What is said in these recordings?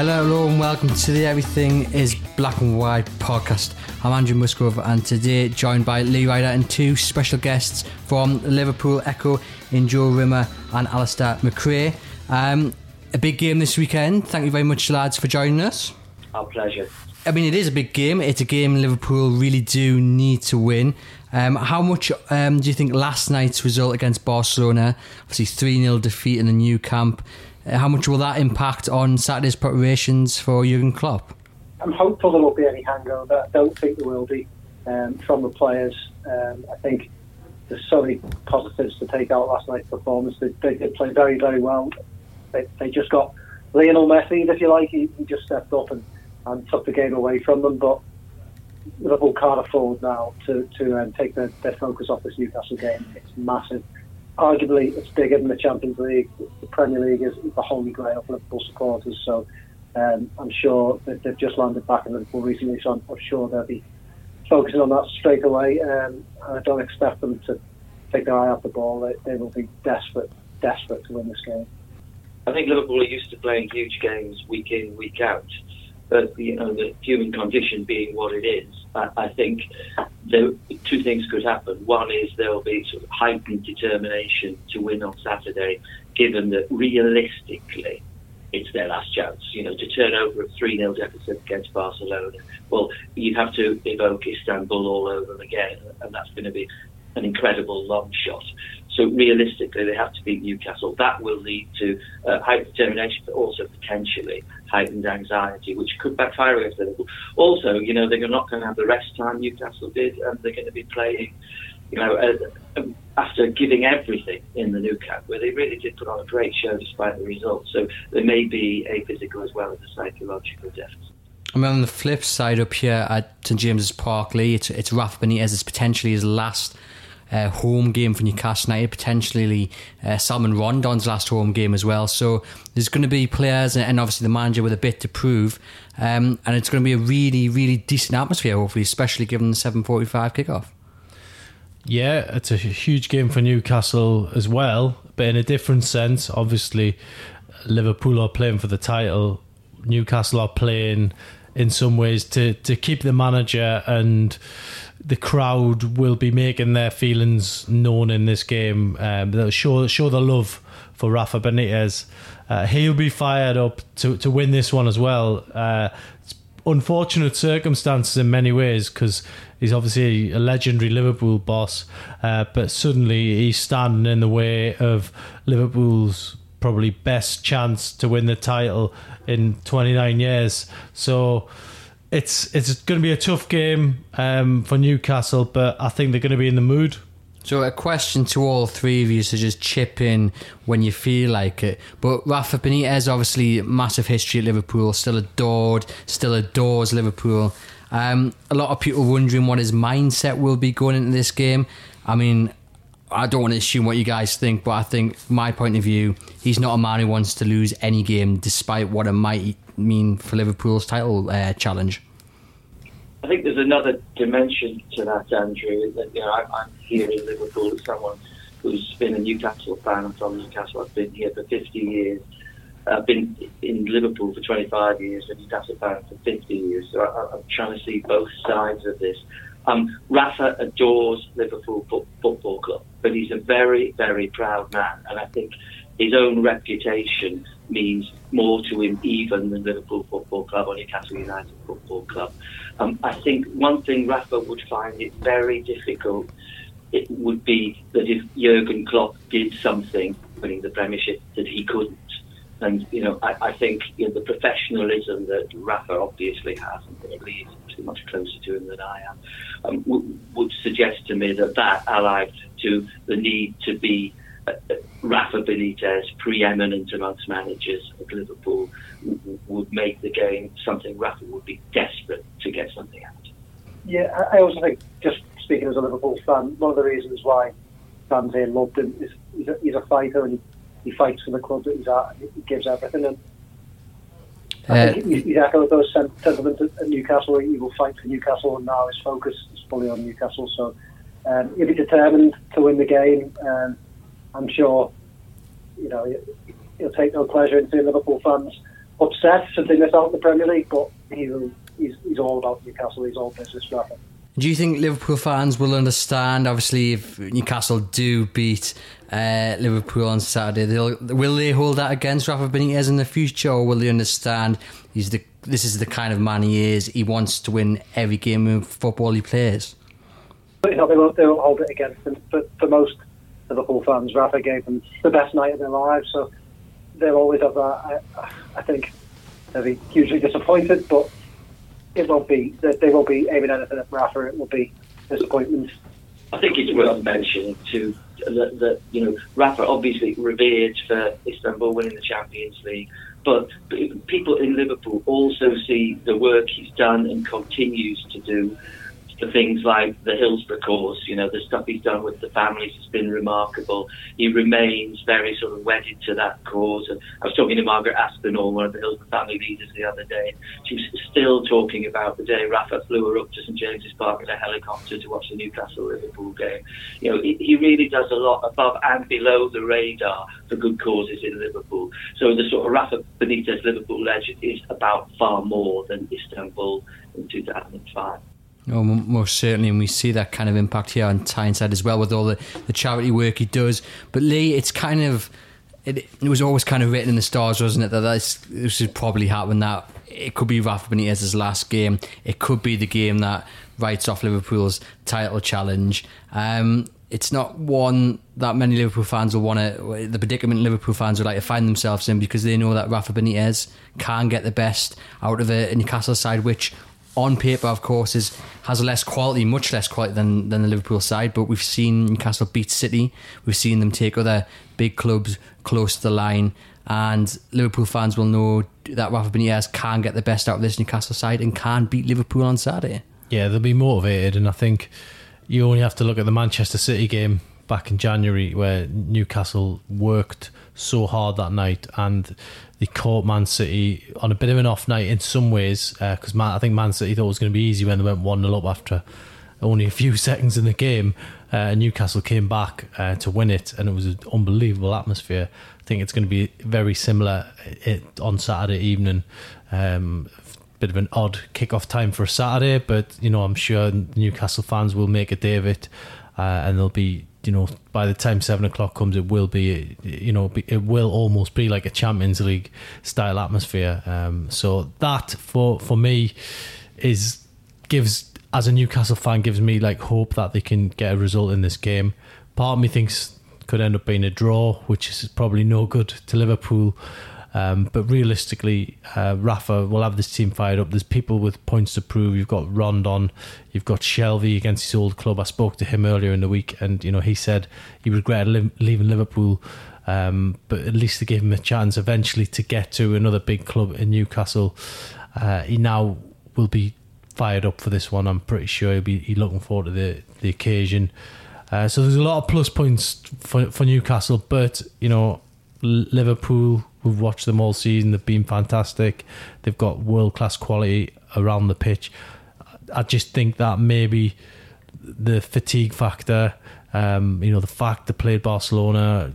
Hello, hello, and welcome to the Everything is Black and White podcast. I'm Andrew Musgrove, and today joined by Lee Ryder and two special guests from Liverpool Echo in Joe Rimmer and Alistair McRae. Um, a big game this weekend. Thank you very much, lads, for joining us. Our pleasure. I mean, it is a big game. It's a game Liverpool really do need to win. Um, how much um, do you think last night's result against Barcelona, obviously 3 0 defeat in the Nou Camp, uh, how much will that impact on Saturday's preparations for Jurgen Klopp? I'm hopeful there won't be any hangover. I don't think there will be um, from the players. Um, I think there's so many positives to take out last night's performance. They, they did play very, very well. They, they just got Lionel Messi, if you like. He, he just stepped up and, and took the game away from them. But Liverpool can't afford now to, to um, take their, their focus off this Newcastle game. It's massive arguably it's bigger than the Champions League. The Premier League is the holy grail for Liverpool supporters. So um, I'm sure that they've just landed back in Liverpool recently, so I'm, I'm sure they'll be focusing on that straight away. Um, and I don't expect them to take their eye off the ball. They, they will be desperate, desperate to win this game. I think Liverpool are used to playing huge games week in, week out. But you know, the human condition being what it is, I, I think two things could happen. One is there will be sort of heightened determination to win on Saturday, given that realistically it's their last chance. You know, to turn over a 3 0 deficit against Barcelona, well, you'd have to evoke Istanbul all over again, and that's going to be an incredible long shot. So realistically, they have to beat Newcastle. That will lead to uh, heightened determination, but also potentially heightened anxiety, which could backfire against Liverpool. Also, you know, they're not going to have the rest time Newcastle did, and they're going to be playing, you know, uh, after giving everything in the Nou Camp, where they really did put on a great show despite the results. So there may be a physical as well as a psychological deficit. I mean, on the flip side, up here at St James's Park, Lee, it's, it's Rafa Benitez. It's potentially his last uh, home game for Newcastle United, potentially uh, Salomon Rondon's last home game as well. So there's going to be players and, and obviously the manager with a bit to prove. Um, and it's going to be a really, really decent atmosphere, hopefully, especially given the 7.45 kickoff. Yeah, it's a huge game for Newcastle as well, but in a different sense. Obviously, Liverpool are playing for the title. Newcastle are playing in some ways to, to keep the manager and the crowd will be making their feelings known in this game. Um, they'll show show the love for Rafa Benitez. Uh, he'll be fired up to, to win this one as well. Uh, unfortunate circumstances in many ways because he's obviously a legendary Liverpool boss, uh, but suddenly he's standing in the way of Liverpool's probably best chance to win the title in 29 years. So it's it's going to be a tough game um, for Newcastle, but I think they're going to be in the mood. So a question to all three of you to just chip in when you feel like it. But Rafa Benitez, obviously, massive history at Liverpool, still adored, still adores Liverpool. Um, a lot of people wondering what his mindset will be going into this game. I mean, I don't want to assume what you guys think, but I think, my point of view, he's not a man who wants to lose any game, despite what it might mean for Liverpool's title uh, challenge. I think there's another dimension to that, Andrew. That you know, I, am here in Liverpool as someone who's been a Newcastle fan. I'm from Newcastle. I've been here for 50 years. I've been in Liverpool for 25 years, and Newcastle fan for 50 years. So I, am trying to see both sides of this. Um, Rafa adores Liverpool Football Club, but he's a very, very proud man, and I think his own reputation means more to him even than Liverpool Football Club or Newcastle United Football Club. Um, I think one thing Rafa would find it very difficult it would be that if Jurgen Klopp did something winning the Premiership that he couldn't. And, you know, I, I think you know, the professionalism that Rafa obviously has, and probably is much closer to him than I am, um, w- would suggest to me that that, allied to the need to be uh, uh Rafa Benitez preeminent amongst managers at Liverpool, w- would make the game something Rafa would be desperate to get something out. Yeah, I also think, just speaking as a Liverpool fan, one of the reasons why fans here loved him is he's a, he's a fighter and he fights for the club that he's at. He gives everything. And I uh, think he's echoed those sentiments at, Newcastle. He will fight for Newcastle, and now his focus is fully on Newcastle. So um, he'll be determined to win the game. Um, I'm sure, you know, he'll take no pleasure in seeing Liverpool fans upset if they miss out in the Premier League, but he will, he's, he's all about Newcastle. He's all business rather. Do you think Liverpool fans will understand? Obviously, if Newcastle do beat uh, Liverpool on Saturday, will they hold that against Rafa Benitez in the future, or will they understand he's the this is the kind of man he is? He wants to win every game of football he plays. Know, they won't, they won't hold it against him. But for most Liverpool fans, Rafa gave them the best night of their lives, so they'll always have that. I, I think they'll be hugely disappointed, but it won't be that they won't be aiming anything at Rafa. It will be disappointment. I think it's worth mentioning too that, that you know Rafa obviously revered for Istanbul winning the Champions League, but people in Liverpool also see the work he's done and continues to do the things like the Hillsborough cause, you know, the stuff he's done with the families has been remarkable. He remains very sort of wedded to that cause. And I was talking to Margaret Aspinall, one of the Hillsborough family leaders, the other day. She was still talking about the day Rafa flew her up to St James's Park in a helicopter to watch the Newcastle Liverpool game. You know, he, he really does a lot above and below the radar for good causes in Liverpool. So the sort of Rafa Benitez Liverpool legend is about far more than Istanbul in 2005. Oh, most certainly, and we see that kind of impact here on Tyneside as well with all the, the charity work he does. But Lee, it's kind of it, it was always kind of written in the stars, wasn't it? That this, this should probably happen. That it could be Rafa Benitez's last game. It could be the game that writes off Liverpool's title challenge. Um, it's not one that many Liverpool fans will want to. The predicament Liverpool fans would like to find themselves in because they know that Rafa Benitez can get the best out of a Newcastle side, which on paper, of course, is has less quality, much less quality than, than the Liverpool side. But we've seen Newcastle beat City. We've seen them take other big clubs close to the line. And Liverpool fans will know that Rafa Benitez can get the best out of this Newcastle side and can beat Liverpool on Saturday. Yeah, they'll be motivated. And I think you only have to look at the Manchester City game back in January where Newcastle worked so hard that night and they caught Man City on a bit of an off night in some ways because uh, I think Man City thought it was going to be easy when they went 1 0 up after only a few seconds in the game. Uh, Newcastle came back uh, to win it and it was an unbelievable atmosphere. I think it's going to be very similar uh, on Saturday evening. Um, bit of an odd kick-off time for a Saturday, but you know I'm sure Newcastle fans will make a day of it, uh, and they'll be you know, by the time seven o'clock comes, it will be, you know, it will almost be like a Champions League style atmosphere. Um, so that for for me is gives as a Newcastle fan gives me like hope that they can get a result in this game. Part of me thinks could end up being a draw, which is probably no good to Liverpool. Um, but realistically, uh, Rafa will have this team fired up. There's people with points to prove. You've got Rondon, you've got Shelvey against his old club. I spoke to him earlier in the week, and you know he said he regretted leaving Liverpool, um, but at least they gave him a chance eventually to get to another big club in Newcastle. Uh, he now will be fired up for this one. I'm pretty sure he'll be he looking forward to the the occasion. Uh, so there's a lot of plus points for for Newcastle, but you know Liverpool We've watched them all season. They've been fantastic. They've got world class quality around the pitch. I just think that maybe the fatigue factor, um, you know, the fact they played Barcelona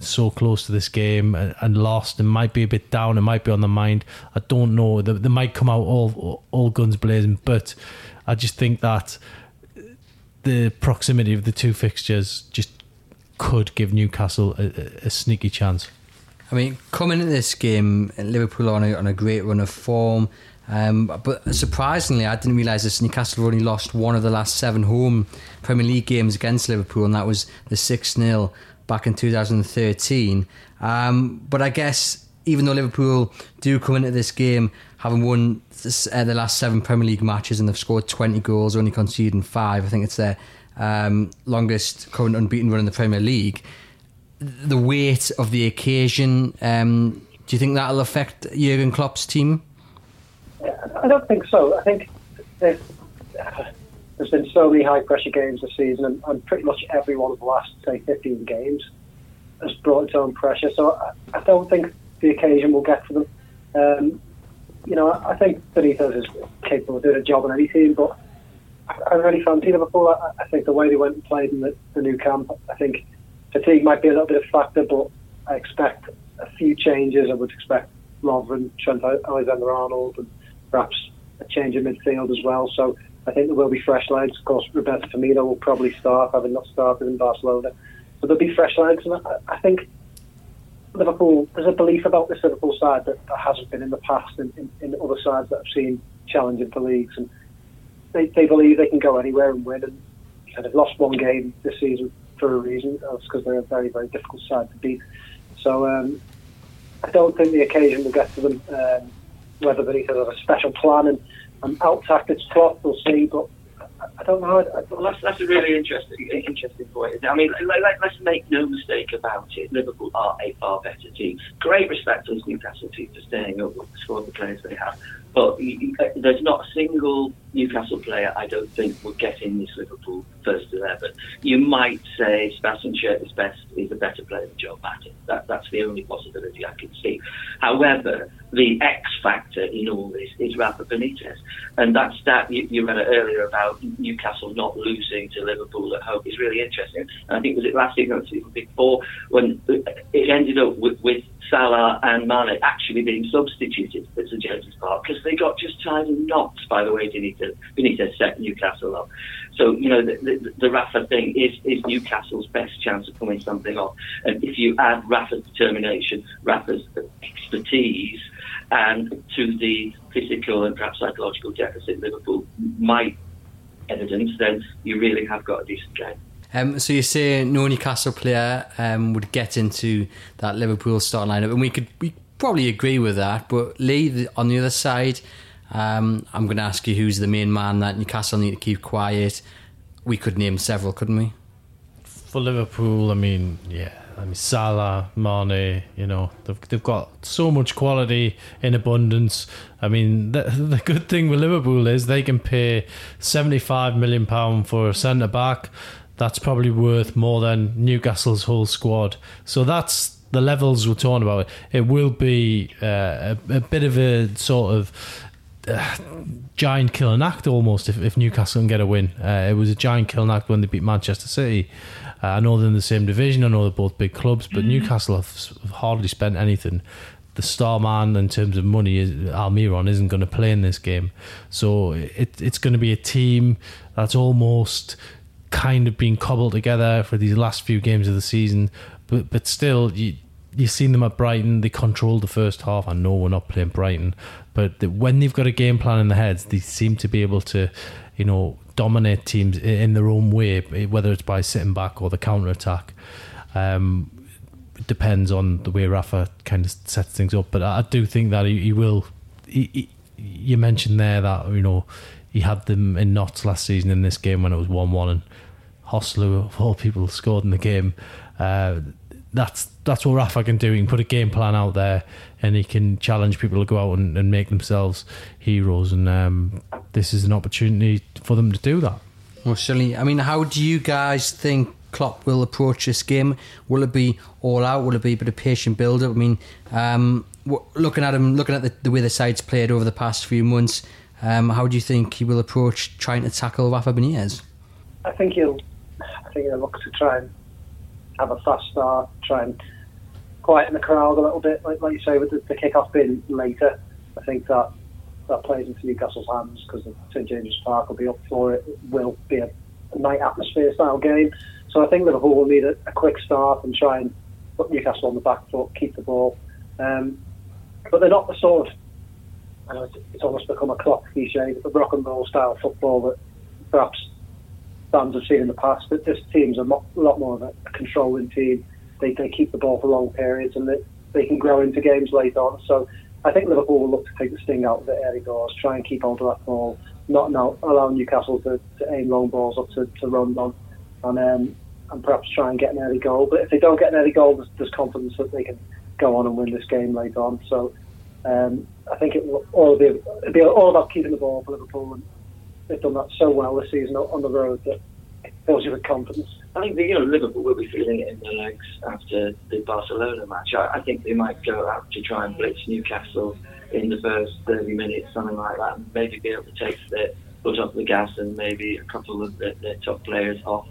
so close to this game and, lost and might be a bit down. It might be on the mind. I don't know. They, they might come out all all guns blazing, but I just think that the proximity of the two fixtures just could give Newcastle a, a sneaky chance. I mean, coming into this game, Liverpool on a, on a great run of form. Um, but surprisingly, I didn't realise this. Newcastle only lost one of the last seven home Premier League games against Liverpool, and that was the 6 0 back in 2013. Um, but I guess even though Liverpool do come into this game having won this, uh, the last seven Premier League matches and they've scored 20 goals, only conceding five, I think it's their um, longest current unbeaten run in the Premier League. The weight of the occasion, um, do you think that'll affect Jurgen Klopp's team? I don't think so. I think there's, there's been so many high pressure games this season, and, and, pretty much every one of the last, say, 15 games has brought its own pressure. So I, I don't think the occasion will get to them. Um, you know, I, I think Benitez is capable of doing a job on any team, but I, I really fancy Liverpool. I, I think the way they went and played in the, the Nou Camp, I think fatigue might be a little bit of a factor, but I expect a few changes. I would expect Lovren, Trent Alexander-Arnold, and perhaps a change in midfield as well. So I think there will be fresh legs. Of course, Roberto Firmino will probably start, having not started in Barcelona. So there'll be fresh legs, and I, I think Liverpool. There's a belief about this Liverpool side that, that hasn't been in the past in, in, in other sides that have seen challenging for leagues, and they, they believe they can go anywhere and win. And, and they've lost one game this season for a reason. That's because they're a very very difficult side to beat. So um, I don't think the occasion will get to them. Um, whether Benitez has a special plan and, and out tactics Klopp, we'll see. But I don't know. well, that's, that's a really interesting interesting point. I mean, let, let, let's make no mistake about it. Liverpool are a far better team. Great respect to the Newcastle team for staying up with the squad of players they have. But there's not a single Newcastle player I don't think would get in this Liverpool first eleven. You might say Schär is best is a better player than Joe Matip. That, that's the only possibility I can see. However, the X factor in all this is Rafa Benitez, and that stat you, you read earlier about Newcastle not losing to Liverpool at home is really interesting. And I think was it last year, or before, when it ended up with, with Salah and Mane actually being substituted at St James's Park because they got just tied in knots by the way Benitez, Benitez set Newcastle up. So, you know, the, the, the Rafa thing is, is Newcastle's best chance of pulling something off. And if you add Rafa's determination, Rafa's expertise, and to the physical and perhaps psychological deficit Liverpool might evidence, then you really have got a decent game. Um, so you say no Newcastle player um, would get into that Liverpool starting lineup, and we could we probably agree with that. But Lee, on the other side, um, I'm going to ask you who's the main man that Newcastle need to keep quiet. We could name several, couldn't we? For Liverpool, I mean, yeah, I mean Salah, Mane, you know, they've they've got so much quality in abundance. I mean, the, the good thing with Liverpool is they can pay 75 million pound for a centre back that's probably worth more than Newcastle's whole squad. So that's the levels we're talking about. It will be uh, a, a, bit of a sort of uh, giant killing act almost if, if Newcastle can get a win. Uh, it was a giant killing act when they beat Manchester City. Uh, I know they're in the same division. I know they're both big clubs, but mm. Newcastle have, have hardly spent anything the star man in terms of money is Almiron isn't going to play in this game. So it, it's going to be a team that's almost kind of been cobbled together for these last few games of the season. But but still, you you've seen them at Brighton. They controlled the first half. I know we're not playing Brighton, but the, when they've got a game plan in their heads, they seem to be able to, you know, dominate teams in their own way, whether it's by sitting back or the counter attack. Um, depends on the way Rafa kind of sets things up, but I do think that he, he will. He, he, you mentioned there that you know he had them in knots last season in this game when it was one-one, and Joselu of all people scored in the game. Uh, that's that's what Rafa can do. He can put a game plan out there, and he can challenge people to go out and, and make themselves heroes. And um, this is an opportunity for them to do that. Well, certainly. I mean, how do you guys think Klopp will approach this game? Will it be all out? Will it be a bit of patient build up? I mean, um, looking at him, looking at the, the way the side's played over the past few months, um, how do you think he will approach trying to tackle Rafa Benitez? I think he'll, I think he'll look to try and have a fast start, try and quieten the crowd a little bit, like, like you say, with the, the kick-off being later. I think that that plays into Newcastle's hands because St James's Park will be up for it. It will be a, night atmosphere style game. So I think Liverpool will need a, a quick start and try and put Newcastle on the back foot, keep the ball. Um, but they're not the sort of, know it's, it's almost become a Klopp cliche, the rock and roll style football that perhaps fans have seen in the past. But this team's a lot, lot more of a, a controlling team. They, they keep the ball for long periods and they, they can grow into games late on. So I think Liverpool will look to take the sting out of the early doors, try and keep hold of that ball, not now allow Newcastle to, to aim long balls up to, to run on, and um, and perhaps try and get an early goal. But if they don't get an early goal, there's, there's confidence that they can go on and win this game late on. So um, I think it will all be, it'll be all about keeping the ball for Liverpool, and they've done that so well this season on the road that it fills you with confidence. I think you know Liverpool will be feeling it in their legs after the Barcelona match. I, I think they might go out to try and blitz Newcastle in the first 30 minutes, something like that, and maybe be able to take their foot off the gas and maybe a couple of their top players off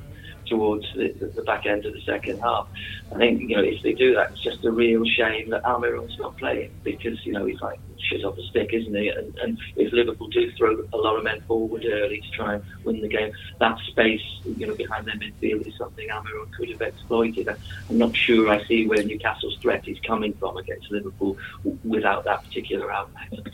towards the, the, back end of the second half. I think you know if they do that, it's just a real shame that Almiron's not playing because you know he's like shit off a stick, isn't he? And, and if Liverpool do throw a lot of men forward early to try and win the game, that space you know behind their midfield is something Almiron could have exploited. I'm not sure I see where Newcastle's threat is coming from against Liverpool without that particular outlet.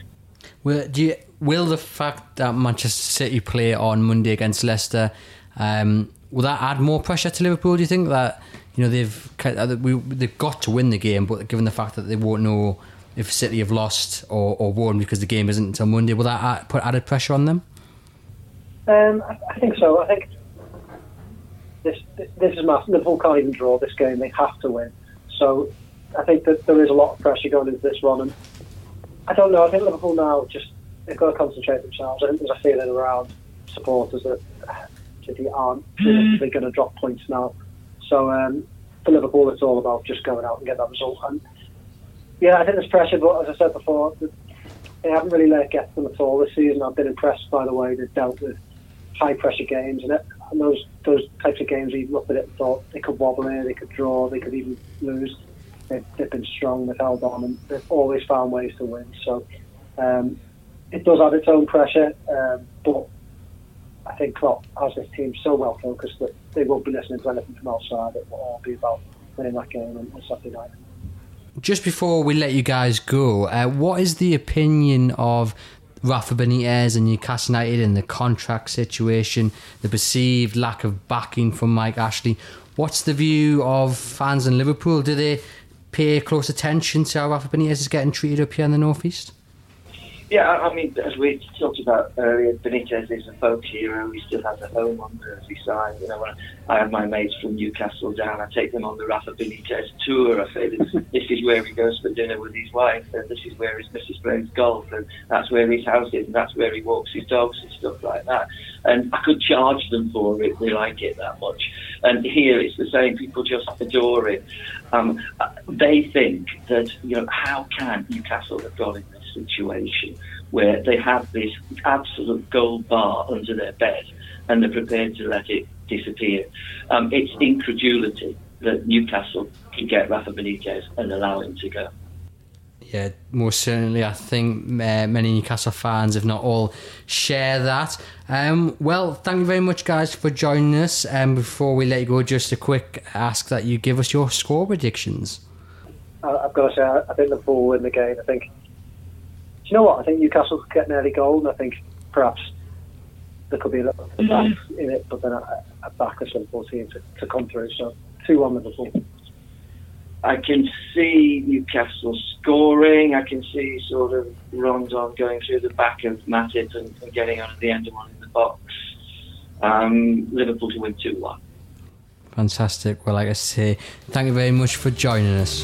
Will, you, will the fact that Manchester City play on Monday against Leicester um, will that add more pressure to Liverpool? Do you think that you know they've they've got to win the game, but given the fact that they won't know if City have lost or, or won because the game isn't until Monday, will that put added pressure on them? Um, I think so. I think this this is massive. Liverpool can't even draw this game; they have to win. So I think that there is a lot of pressure going into this one, and I don't know. I think Liverpool now just they've got to concentrate themselves. I think there's a feeling around supporters that City aren't realistically going to drop points now. So um, for Liverpool, it's all about just going out and get that result. And yeah, I think there's pressure, but as I said before, they haven't really let it get to them at all this season. I've been impressed by the way they've dealt with high pressure games, and, it, and those those types of games, you looked at it and thought they could wobble here, they could draw, they could even lose. They've, they've been strong, they've held on, and they've always found ways to win. So um, it does have its own pressure, um, but I think Klopp has this team so well focused that they won't be listening to anything from outside. It will all be about winning that game on, Saturday night. Just before we let you guys go, uh, what is the opinion of Rafa Benitez and Newcastle United in the contract situation, the perceived lack of backing from Mike Ashley? What's the view of fans in Liverpool? Do they pay close attention to how Rafa Benitez is getting treated up here in the northeast? Yeah, I mean, as we talked about earlier, Benitez is a folk hero. He still has a home on Merseyside. You know, when I have my mates from Newcastle down, I take them on the Rafa Benitez tour. I say this, this is where he goes for dinner with his wife, and this is where his missus plays golf, and that's where his house is, and that's where he walks his dogs and stuff like that. And I could charge them for it. They like it that much. And here it's the same. People just adore it. Um, they think that you know how can Newcastle have got in situation where they have this absolute gold bar under their bed and they're prepared to let it disappear. Um, it's incredulity that Newcastle can get Rafa Benitez and allow him to go. Yeah, most certainly. I think uh, many Newcastle fans, if not all, share that. Um, well, thank you very much, guys, for joining us. And um, before we let you go, just a quick ask that you give us your score predictions. I've got to say, I think Liverpool will win the game. I think you know what? I think Newcastle could get an early goal, and I think perhaps there could be a little bit mm-hmm. in it, but then a, I back of Liverpool team to, to come through. So 2 1 Liverpool. I can see Newcastle scoring. I can see sort of Rondon going through the back of Matip and, and getting on at the end of one in the box. Um, Liverpool to win 2 1. Fantastic. Well, like I say, thank you very much for joining us.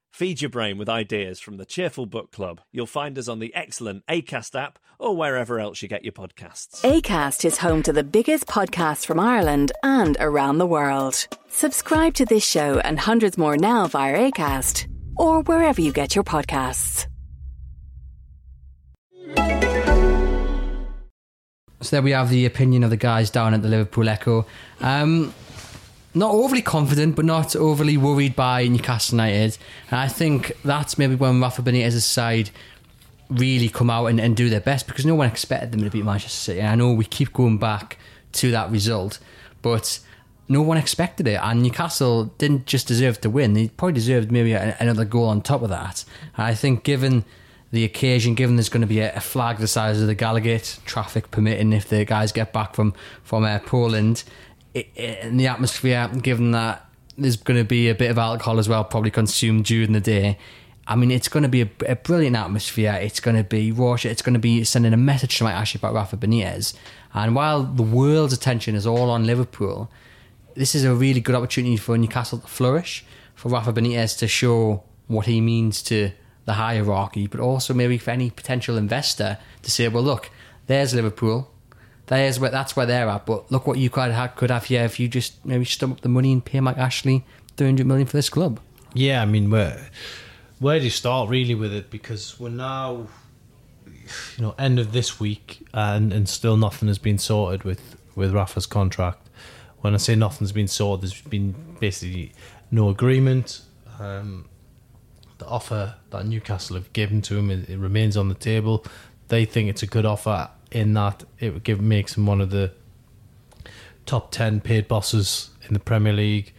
Feed your brain with ideas from the Cheerful Book Club. You'll find us on the excellent ACAST app or wherever else you get your podcasts. ACAST is home to the biggest podcasts from Ireland and around the world. Subscribe to this show and hundreds more now via ACAST or wherever you get your podcasts. So there we have the opinion of the guys down at the Liverpool Echo. Um, not overly confident, but not overly worried by Newcastle United. And I think that's maybe when Rafa Benitez's side really come out and, and do their best because no one expected them to beat Manchester City. And I know we keep going back to that result, but no one expected it. And Newcastle didn't just deserve to win; they probably deserved maybe a, another goal on top of that. And I think, given the occasion, given there's going to be a, a flag the size of the Gallowgate, traffic permitting, if the guys get back from from uh, Poland, in the atmosphere, given that there's going to be a bit of alcohol as well, probably consumed during the day. I mean, it's going to be a, a brilliant atmosphere. It's going to be Russia. It's going to be sending a message to Mike Ashley about Rafa Benitez. And while the world's attention is all on Liverpool, this is a really good opportunity for Newcastle to flourish, for Rafa Benitez to show what he means to the hierarchy, but also maybe for any potential investor to say, well, look, there's Liverpool. There's where that's where they're at. But look what you could have, could have here if you just maybe stump up the money and pay Mike Ashley 300 million for this club. Yeah, I mean, where where do you start really with it? Because we're now, you know, end of this week, and and still nothing has been sorted with with Rafa's contract. When I say nothing's been sorted, there's been basically no agreement. Um, the offer that Newcastle have given to him it, it remains on the table. They think it's a good offer in that it would give makes him one of the top ten paid bosses in the Premier League.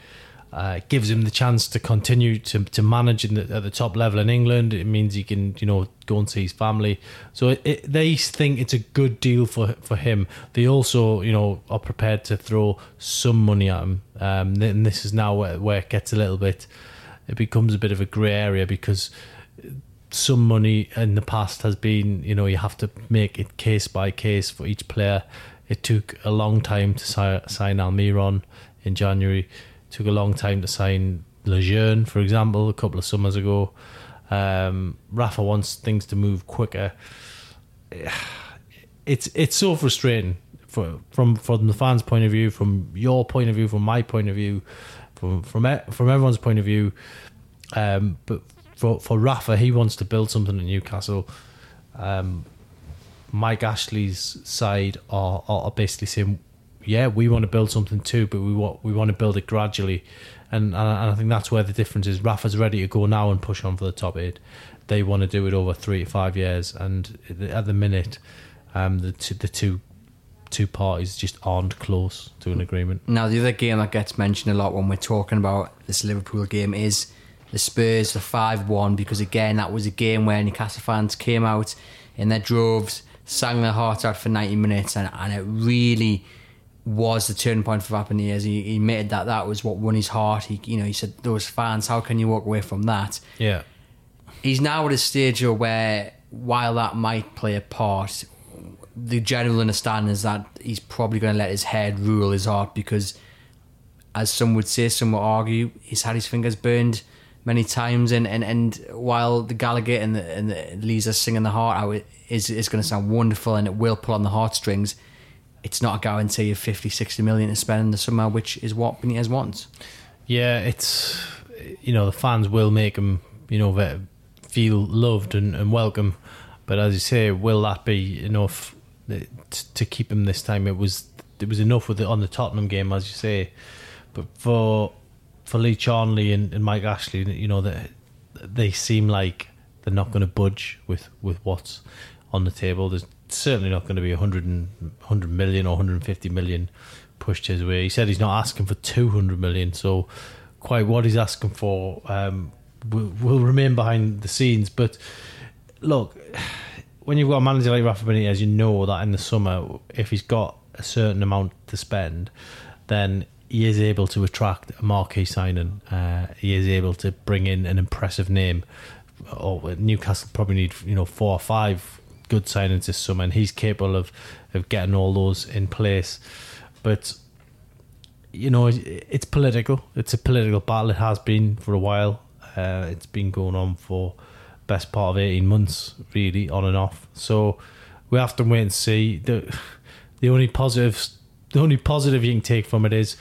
Uh, gives him the chance to continue to, to manage the, at the top level in England. It means he can, you know, go and see his family. So it, it, they think it's a good deal for for him. They also, you know, are prepared to throw some money at him. Um, and this is now where, where it gets a little bit. It becomes a bit of a grey area because some money in the past has been, you know, you have to make it case by case for each player. It took a long time to si- sign Almiron in January It took a long time to sign Lejeune, for example, a couple of summers ago. Um, Rafa wants things to move quicker. It's it's so frustrating for, from from the fans' point of view, from your point of view, from my point of view, from from from everyone's point of view. Um, but for for Rafa, he wants to build something at Newcastle. Um, Mike Ashley's side are, are basically saying yeah, we want to build something too, but we want we want to build it gradually, and and I think that's where the difference is. Rafa's ready to go now and push on for the top eight. They want to do it over three to five years, and at the minute, um, the two, the two two parties just aren't close to an agreement. Now, the other game that gets mentioned a lot when we're talking about this Liverpool game is the Spurs, the five one, because again that was a game where Newcastle fans came out in their droves, sang their hearts out for ninety minutes, and and it really was the turning point for Benitez. He, he admitted that that was what won his heart. He, you know, he said those fans. How can you walk away from that? Yeah. He's now at a stage where, while that might play a part, the general understanding is that he's probably going to let his head rule his heart because, as some would say, some would argue, he's had his fingers burned many times. And, and, and while the Gallowgate and the, and the Leazes singing the heart out is, is going to sound wonderful and it will pull on the heartstrings, it's not a guarantee of 50, 60 million to spend in the summer, which is what Benitez wants. Yeah, it's, you know, the fans will make him, you know, feel loved and, and welcome. But as you say, will that be enough eh, to keep him this time? It was it was enough with it on the Tottenham game, as you say. But for for Lee Charnley and, and Mike Ashley, you know, that they seem like they're not going to budge with, with what's on the table. There's certainly not going to be 100, and, 100 million or 150 million pushed his way. He said he's not asking for 200 million, so quite what he's asking for um, will, will remain behind the scenes. But look, when you've got a manager like Rafa Benitez, you know that in the summer, if he's got a certain amount to spend, then he is able to attract a marquee signing. Uh, he is able to bring in an impressive name. Or Newcastle probably need you know four or five good signings this summer, and he's capable of of getting all those in place. But you know, it's political. It's a political battle. It has been for a while. Uh, it's been going on for best part of eighteen months, really, on and off. So we have to wait and see. the The only positives, the only positive you can take from it is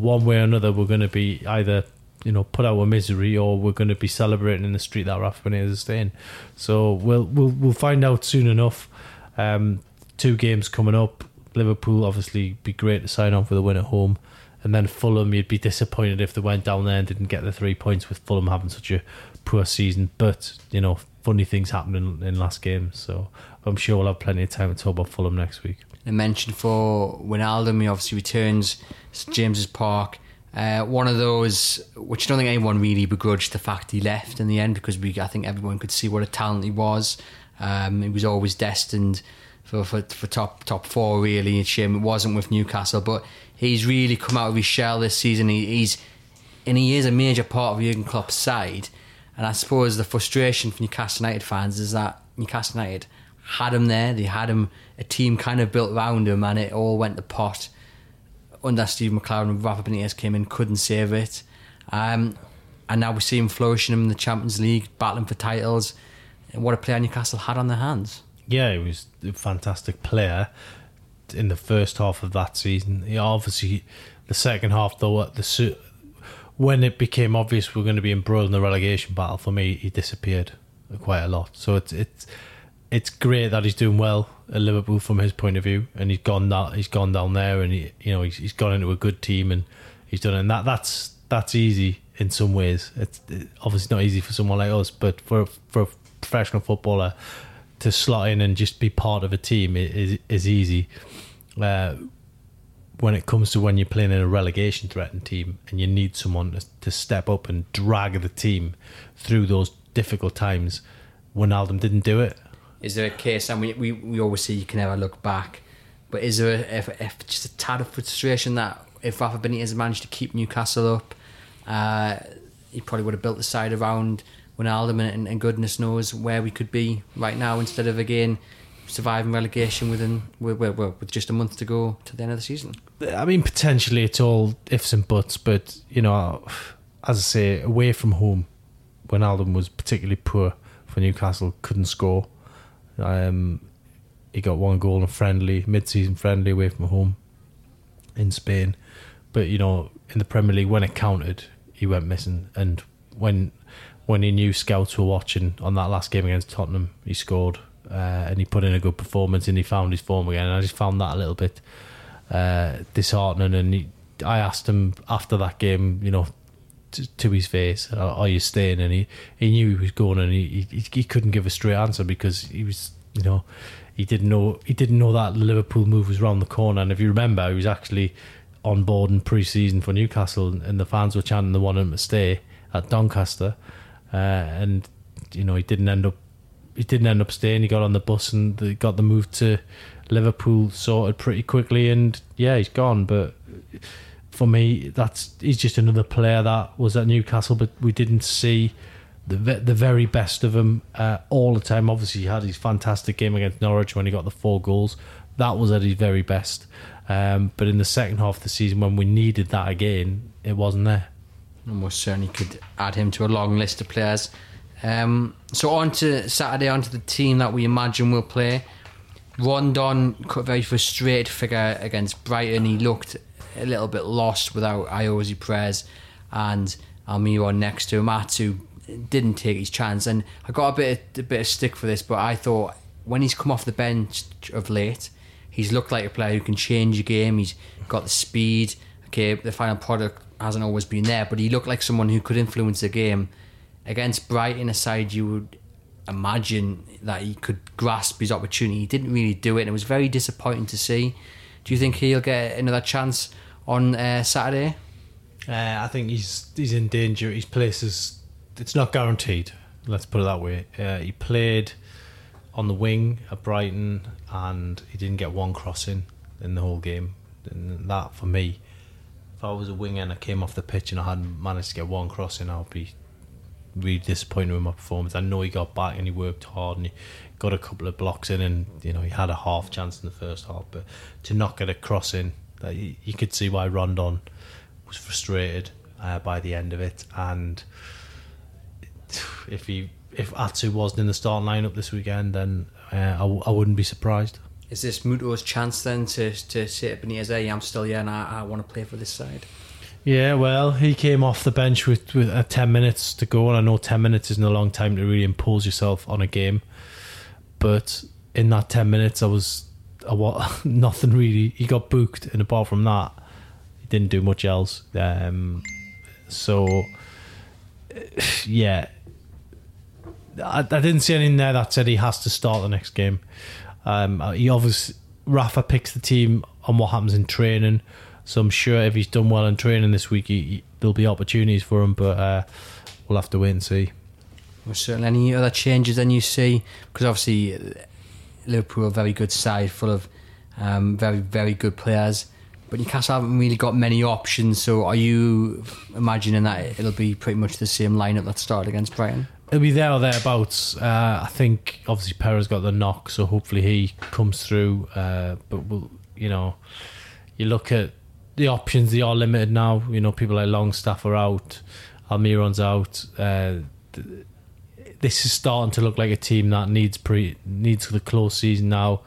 one way or another, we're going to be either you know put out of misery or we're going to be celebrating in the street that Benitez is staying. So we'll we'll we'll find out soon enough. Um, two games coming up. Liverpool obviously be great to sign off with a win at home, and then Fulham. You'd be disappointed if they went down there and didn't get the three points with Fulham having such a poor season. But you know, funny things happened in, in last game, so I'm sure we'll have plenty of time to talk about Fulham next week. A mention for Wijnaldum, he obviously returns to James's Park. Uh, one of those which I don't think anyone really begrudged the fact he left in the end because we I think everyone could see what a talent he was. Um, he was always destined for, for, for top top four really. It's shame it wasn't with Newcastle, but he's really come out of his shell this season. He, he's and he is a major part of Jurgen Klopp's side. And I suppose the frustration for Newcastle United fans is that Newcastle United had him there. They had him a team kind of built around him, and it all went to pot under Steve McClaren, Rafa Benitez came in, couldn't save it. Um, and now we see him flourishing him in the Champions League, battling for titles. What a player Newcastle had on their hands. Yeah, he was a fantastic player in the first half of that season. He obviously, the second half though, the when it became obvious we are going to be embroiled in the relegation battle, for me, he disappeared quite a lot. So it's it's it's great that he's doing well at Liverpool from his point of view, and he's gone that he's gone down there, and he, you know he's, he's gone into a good team, and he's done it. And that that's that's easy in some ways. It's obviously not easy for someone like us, but for for a professional footballer to slot in and just be part of a team is is easy. Uh, when it comes to when you're playing in a relegation threatened team and you need someone to, to step up and drag the team through those difficult times, Wijnaldum didn't do it is there a case, and we, we, we always say you can never look back, but is there a, if, just a tad of frustration that if Rafa Benitez managed to keep Newcastle up, uh, he probably would have built the side around Wijnaldum, and, and goodness knows where we could be right now instead of again surviving relegation within with, with, with just a month to go to the end of the season. I mean, potentially it's all ifs and buts, but you know, as I say, away from home, Wijnaldum was particularly poor for Newcastle, couldn't score. Um, he got one goal in friendly, mid-season friendly away from home in Spain. But you know, in the Premier League, when it counted, he went missing. And when when he knew scouts were watching on that last game against Tottenham, he scored uh, and he put in a good performance and he found his form again. And I just found that a little bit uh, disheartening. And he, I asked him after that game, you know, to, to his face, "Are you staying?" And he, he knew he was going, and he, he he couldn't give a straight answer because he was, you know, he didn't know he didn't know that Liverpool move was around the corner. And if you remember, he was actually on board in pre-season for Newcastle, and the fans were chanting the one him to stay at Doncaster, uh, and you know he didn't end up he didn't end up staying. He got on the bus and got the move to Liverpool sorted pretty quickly, and yeah, he's gone. But for me, that's he's just another player that was at Newcastle, but we didn't see the the very best of him uh, all the time. Obviously, he had his fantastic game against Norwich when he got the four goals. That was at his very best. Um, but in the second half of the season, when we needed that again, it wasn't there. Almost certainly could add him to a long list of players. Um, so on to Saturday, on to the team that we imagine will play. Rondon cut a very frustrated figure against Brighton. He looked a little bit lost without Ayoze Perez and Almiron next to him. Atsu didn't take his chance, and I got a bit of, a bit of stick for this, but I thought when he's come off the bench of late, he's looked like a player who can change a game. He's got the speed. Okay, the final product hasn't always been there, but he looked like someone who could influence the game against Brighton. A side you would imagine that he could grasp his opportunity. He didn't really do it, and it was very disappointing to see. Do you think he'll get another chance on uh, Saturday? Uh, I think he's he's in danger. His place is it's not guaranteed. Let's put it that way. Uh, he played on the wing at Brighton, and he didn't get one crossing in the whole game. And that for me, if I was a winger and I came off the pitch and I hadn't managed to get one crossing, I'd be really disappointed with my performance. I know he got back and he worked hard and he got a couple of blocks in, and you know he had a half chance in the first half, but to not get a cross in, that you, you could see why Rondon was frustrated uh, by the end of it, and if he if Atsu wasn't in the starting lineup this weekend, then uh, I, w- I wouldn't be surprised. Is this Muto's chance then to to say to Benitez, "Hey, I'm still here and I, I want to play for this side"? Yeah, well, he came off the bench with with uh, ten minutes to go, and I know ten minutes isn't a long time to really impose yourself on a game, but in that ten minutes, I was I wa- nothing really. He got booked, and apart from that, he didn't do much else. Um, so yeah, I, I didn't see anything there that said he has to start the next game. Um, he obviously Rafa picks the team on what happens in training, so I'm sure if he's done well in training this week, he, he- there'll be opportunities for him. But uh, we'll have to wait and see. Or certainly any other changes then you see? Because obviously Liverpool are a very good side, full of um, very very good players. But Newcastle haven't really got many options. So are you imagining that it'll be pretty much the same lineup that started against Brighton? It'll be there or thereabouts. Uh, I think obviously Perez got the knock, so hopefully he comes through. Uh, but we'll, you know, you look at the options; they are limited now. You know, people like Longstaff are out, Almiron's out. Uh, this is starting to look like a team that needs pre needs the close season now.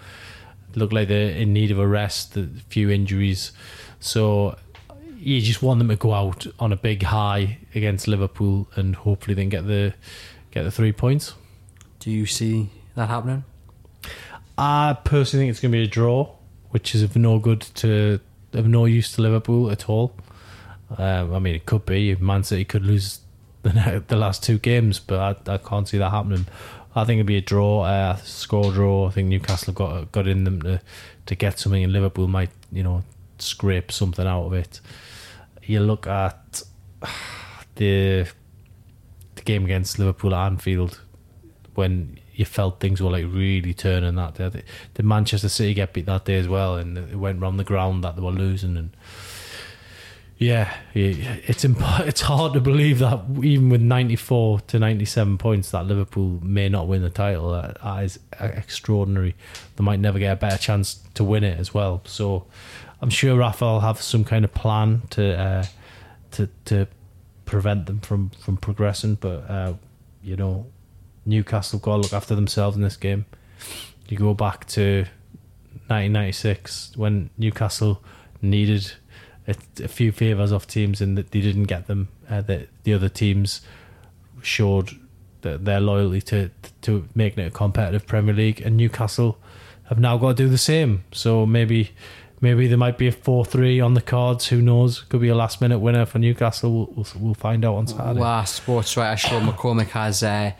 Look like they're in need of a rest, a few injuries, so you just want them to go out on a big high against Liverpool and hopefully then get the get the three points. Do you see that happening? I personally think it's going to be a draw, which is of no good to of no use to Liverpool at all. Um, I mean, it could be Man City could lose the the last two games, but I, I can't see that happening. I think it'd be a draw, uh, score draw. I think Newcastle have got got in them to to get something, and Liverpool might you know scrape something out of it. You look at the the game against Liverpool at Anfield when you felt things were like really turning that day. Did Manchester City get beat that day as well, and it went round the ground that they were losing and. Yeah, it's imp- it's hard to believe that even with 94 to 97 points that Liverpool may not win the title. That, that is extraordinary. They might never get a better chance to win it as well. So I'm sure Rafa will have some kind of plan to uh, to to prevent them from, from progressing. But uh, you know, Newcastle got to look after themselves in this game. You go back to 1996 when Newcastle needed a, a few favours off teams and that they didn't get them. Uh, the, the other teams showed that their loyalty to to making it a competitive Premier League, and Newcastle have now got to do the same. So maybe maybe there might be a four three on the cards. Who knows? Could be a last minute winner for Newcastle. We'll, we'll, we'll find out on Saturday. Well, sports writer Sean McCormick has uh,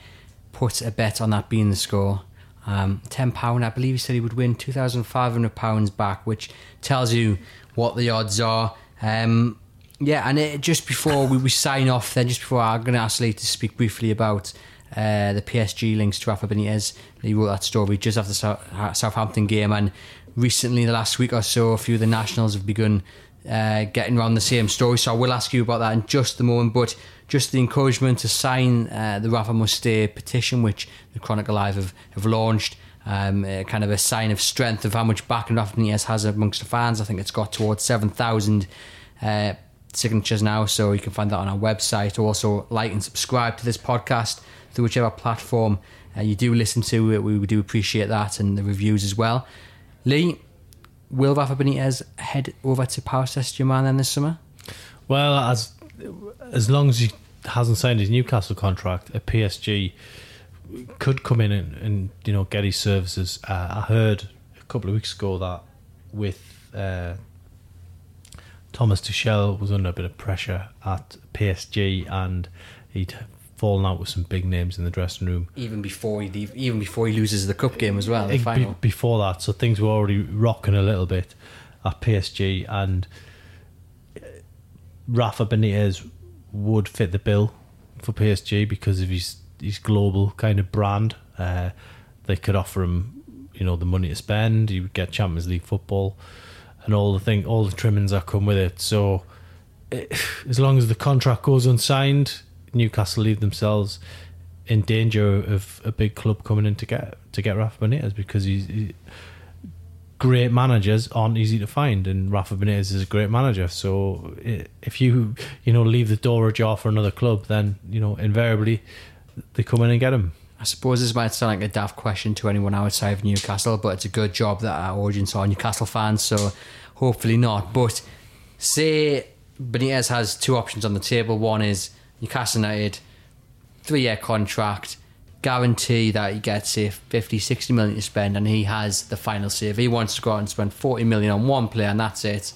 put a bet on that being the score. Um, ten pound, I believe he said he would win two thousand five hundred pounds back, which tells you what the odds are. Um, yeah, and it, just before we, we sign off, then just before I'm going to ask Lee to speak briefly about uh, the PSG links to Rafa Benitez. He wrote that story just after the Southampton game, and recently, the last week or so, a few of the nationals have begun uh, getting around the same story. So I will ask you about that in just a moment, but just the encouragement to sign uh, the Rafa Must Stay petition, which the Chronicle Live have, have launched. Um, uh, kind of a sign of strength of how much backing Rafa Benitez has amongst the fans. I think it's got towards 7,000 uh, signatures now, so you can find that on our website. Also, like and subscribe to this podcast through whichever platform uh, you do listen to. We do appreciate that and the reviews as well. Lee, will Rafa Benitez head over to Paris Saint-Germain then this summer? Well, as as long as he hasn't signed his Newcastle contract, a PSG could come in and, and you know get his services. Uh, I heard a couple of weeks ago that with uh, Thomas Tuchel was under a bit of pressure at PSG, and he'd fallen out with some big names in the dressing room. Even before he leave, even before he loses the cup game as well, the Be- final. before that, so things were already rocking a little bit at PSG, and Rafa Benitez would fit the bill for PSG because of his his global kind of brand. Uh, they could offer him, you know, the money to spend. He would get Champions League football, and all the thing, all the trimmings that come with it. So, eh, as long as the contract goes unsigned, Newcastle leave themselves in danger of a big club coming in to get to get Rafa Benitez because he's. He, great managers aren't easy to find, and Rafa Benitez is a great manager. So if you you know leave the door ajar for another club, then you know invariably they come in and get him. I suppose this might sound like a daft question to anyone outside of Newcastle, but it's a good job that our audience are Newcastle fans, so hopefully not. But say Benitez has two options on the table. One is Newcastle United, three year contract, guarantee that he gets, say, 50, 60 million to spend, and he has the final say. If he wants to go out and spend 40 million on one player and that's it,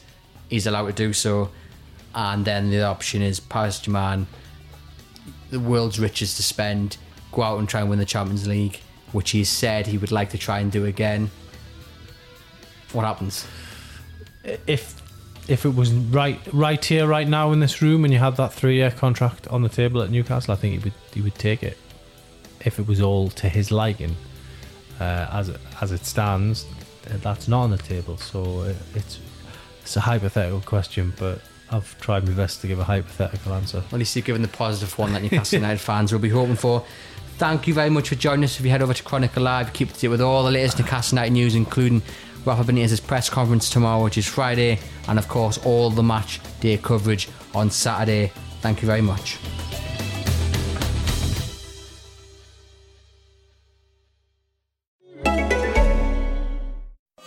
he's allowed to do so. And then the option is Paris Germain, the world's richest to spend go out and try and win the Champions League, which he said he would like to try and do again. What happens? If if it was right right here, right now in this room, and you had that three year contract on the table at Newcastle, I think he would he would take it. If it was all to his liking, uh, as it, as it stands, that's not on the table. So uh, it's it's a hypothetical question, but I've tried my best to give a hypothetical answer. At least you've given the positive one that Newcastle United fans will be hoping for. Thank you very much for joining us. If you head over to Chronicle Live, keep up to date with all the latest Newcastle United news, including Rafa Benitez's press conference tomorrow, which is Friday, and of course all the match day coverage on Saturday. Thank you very much.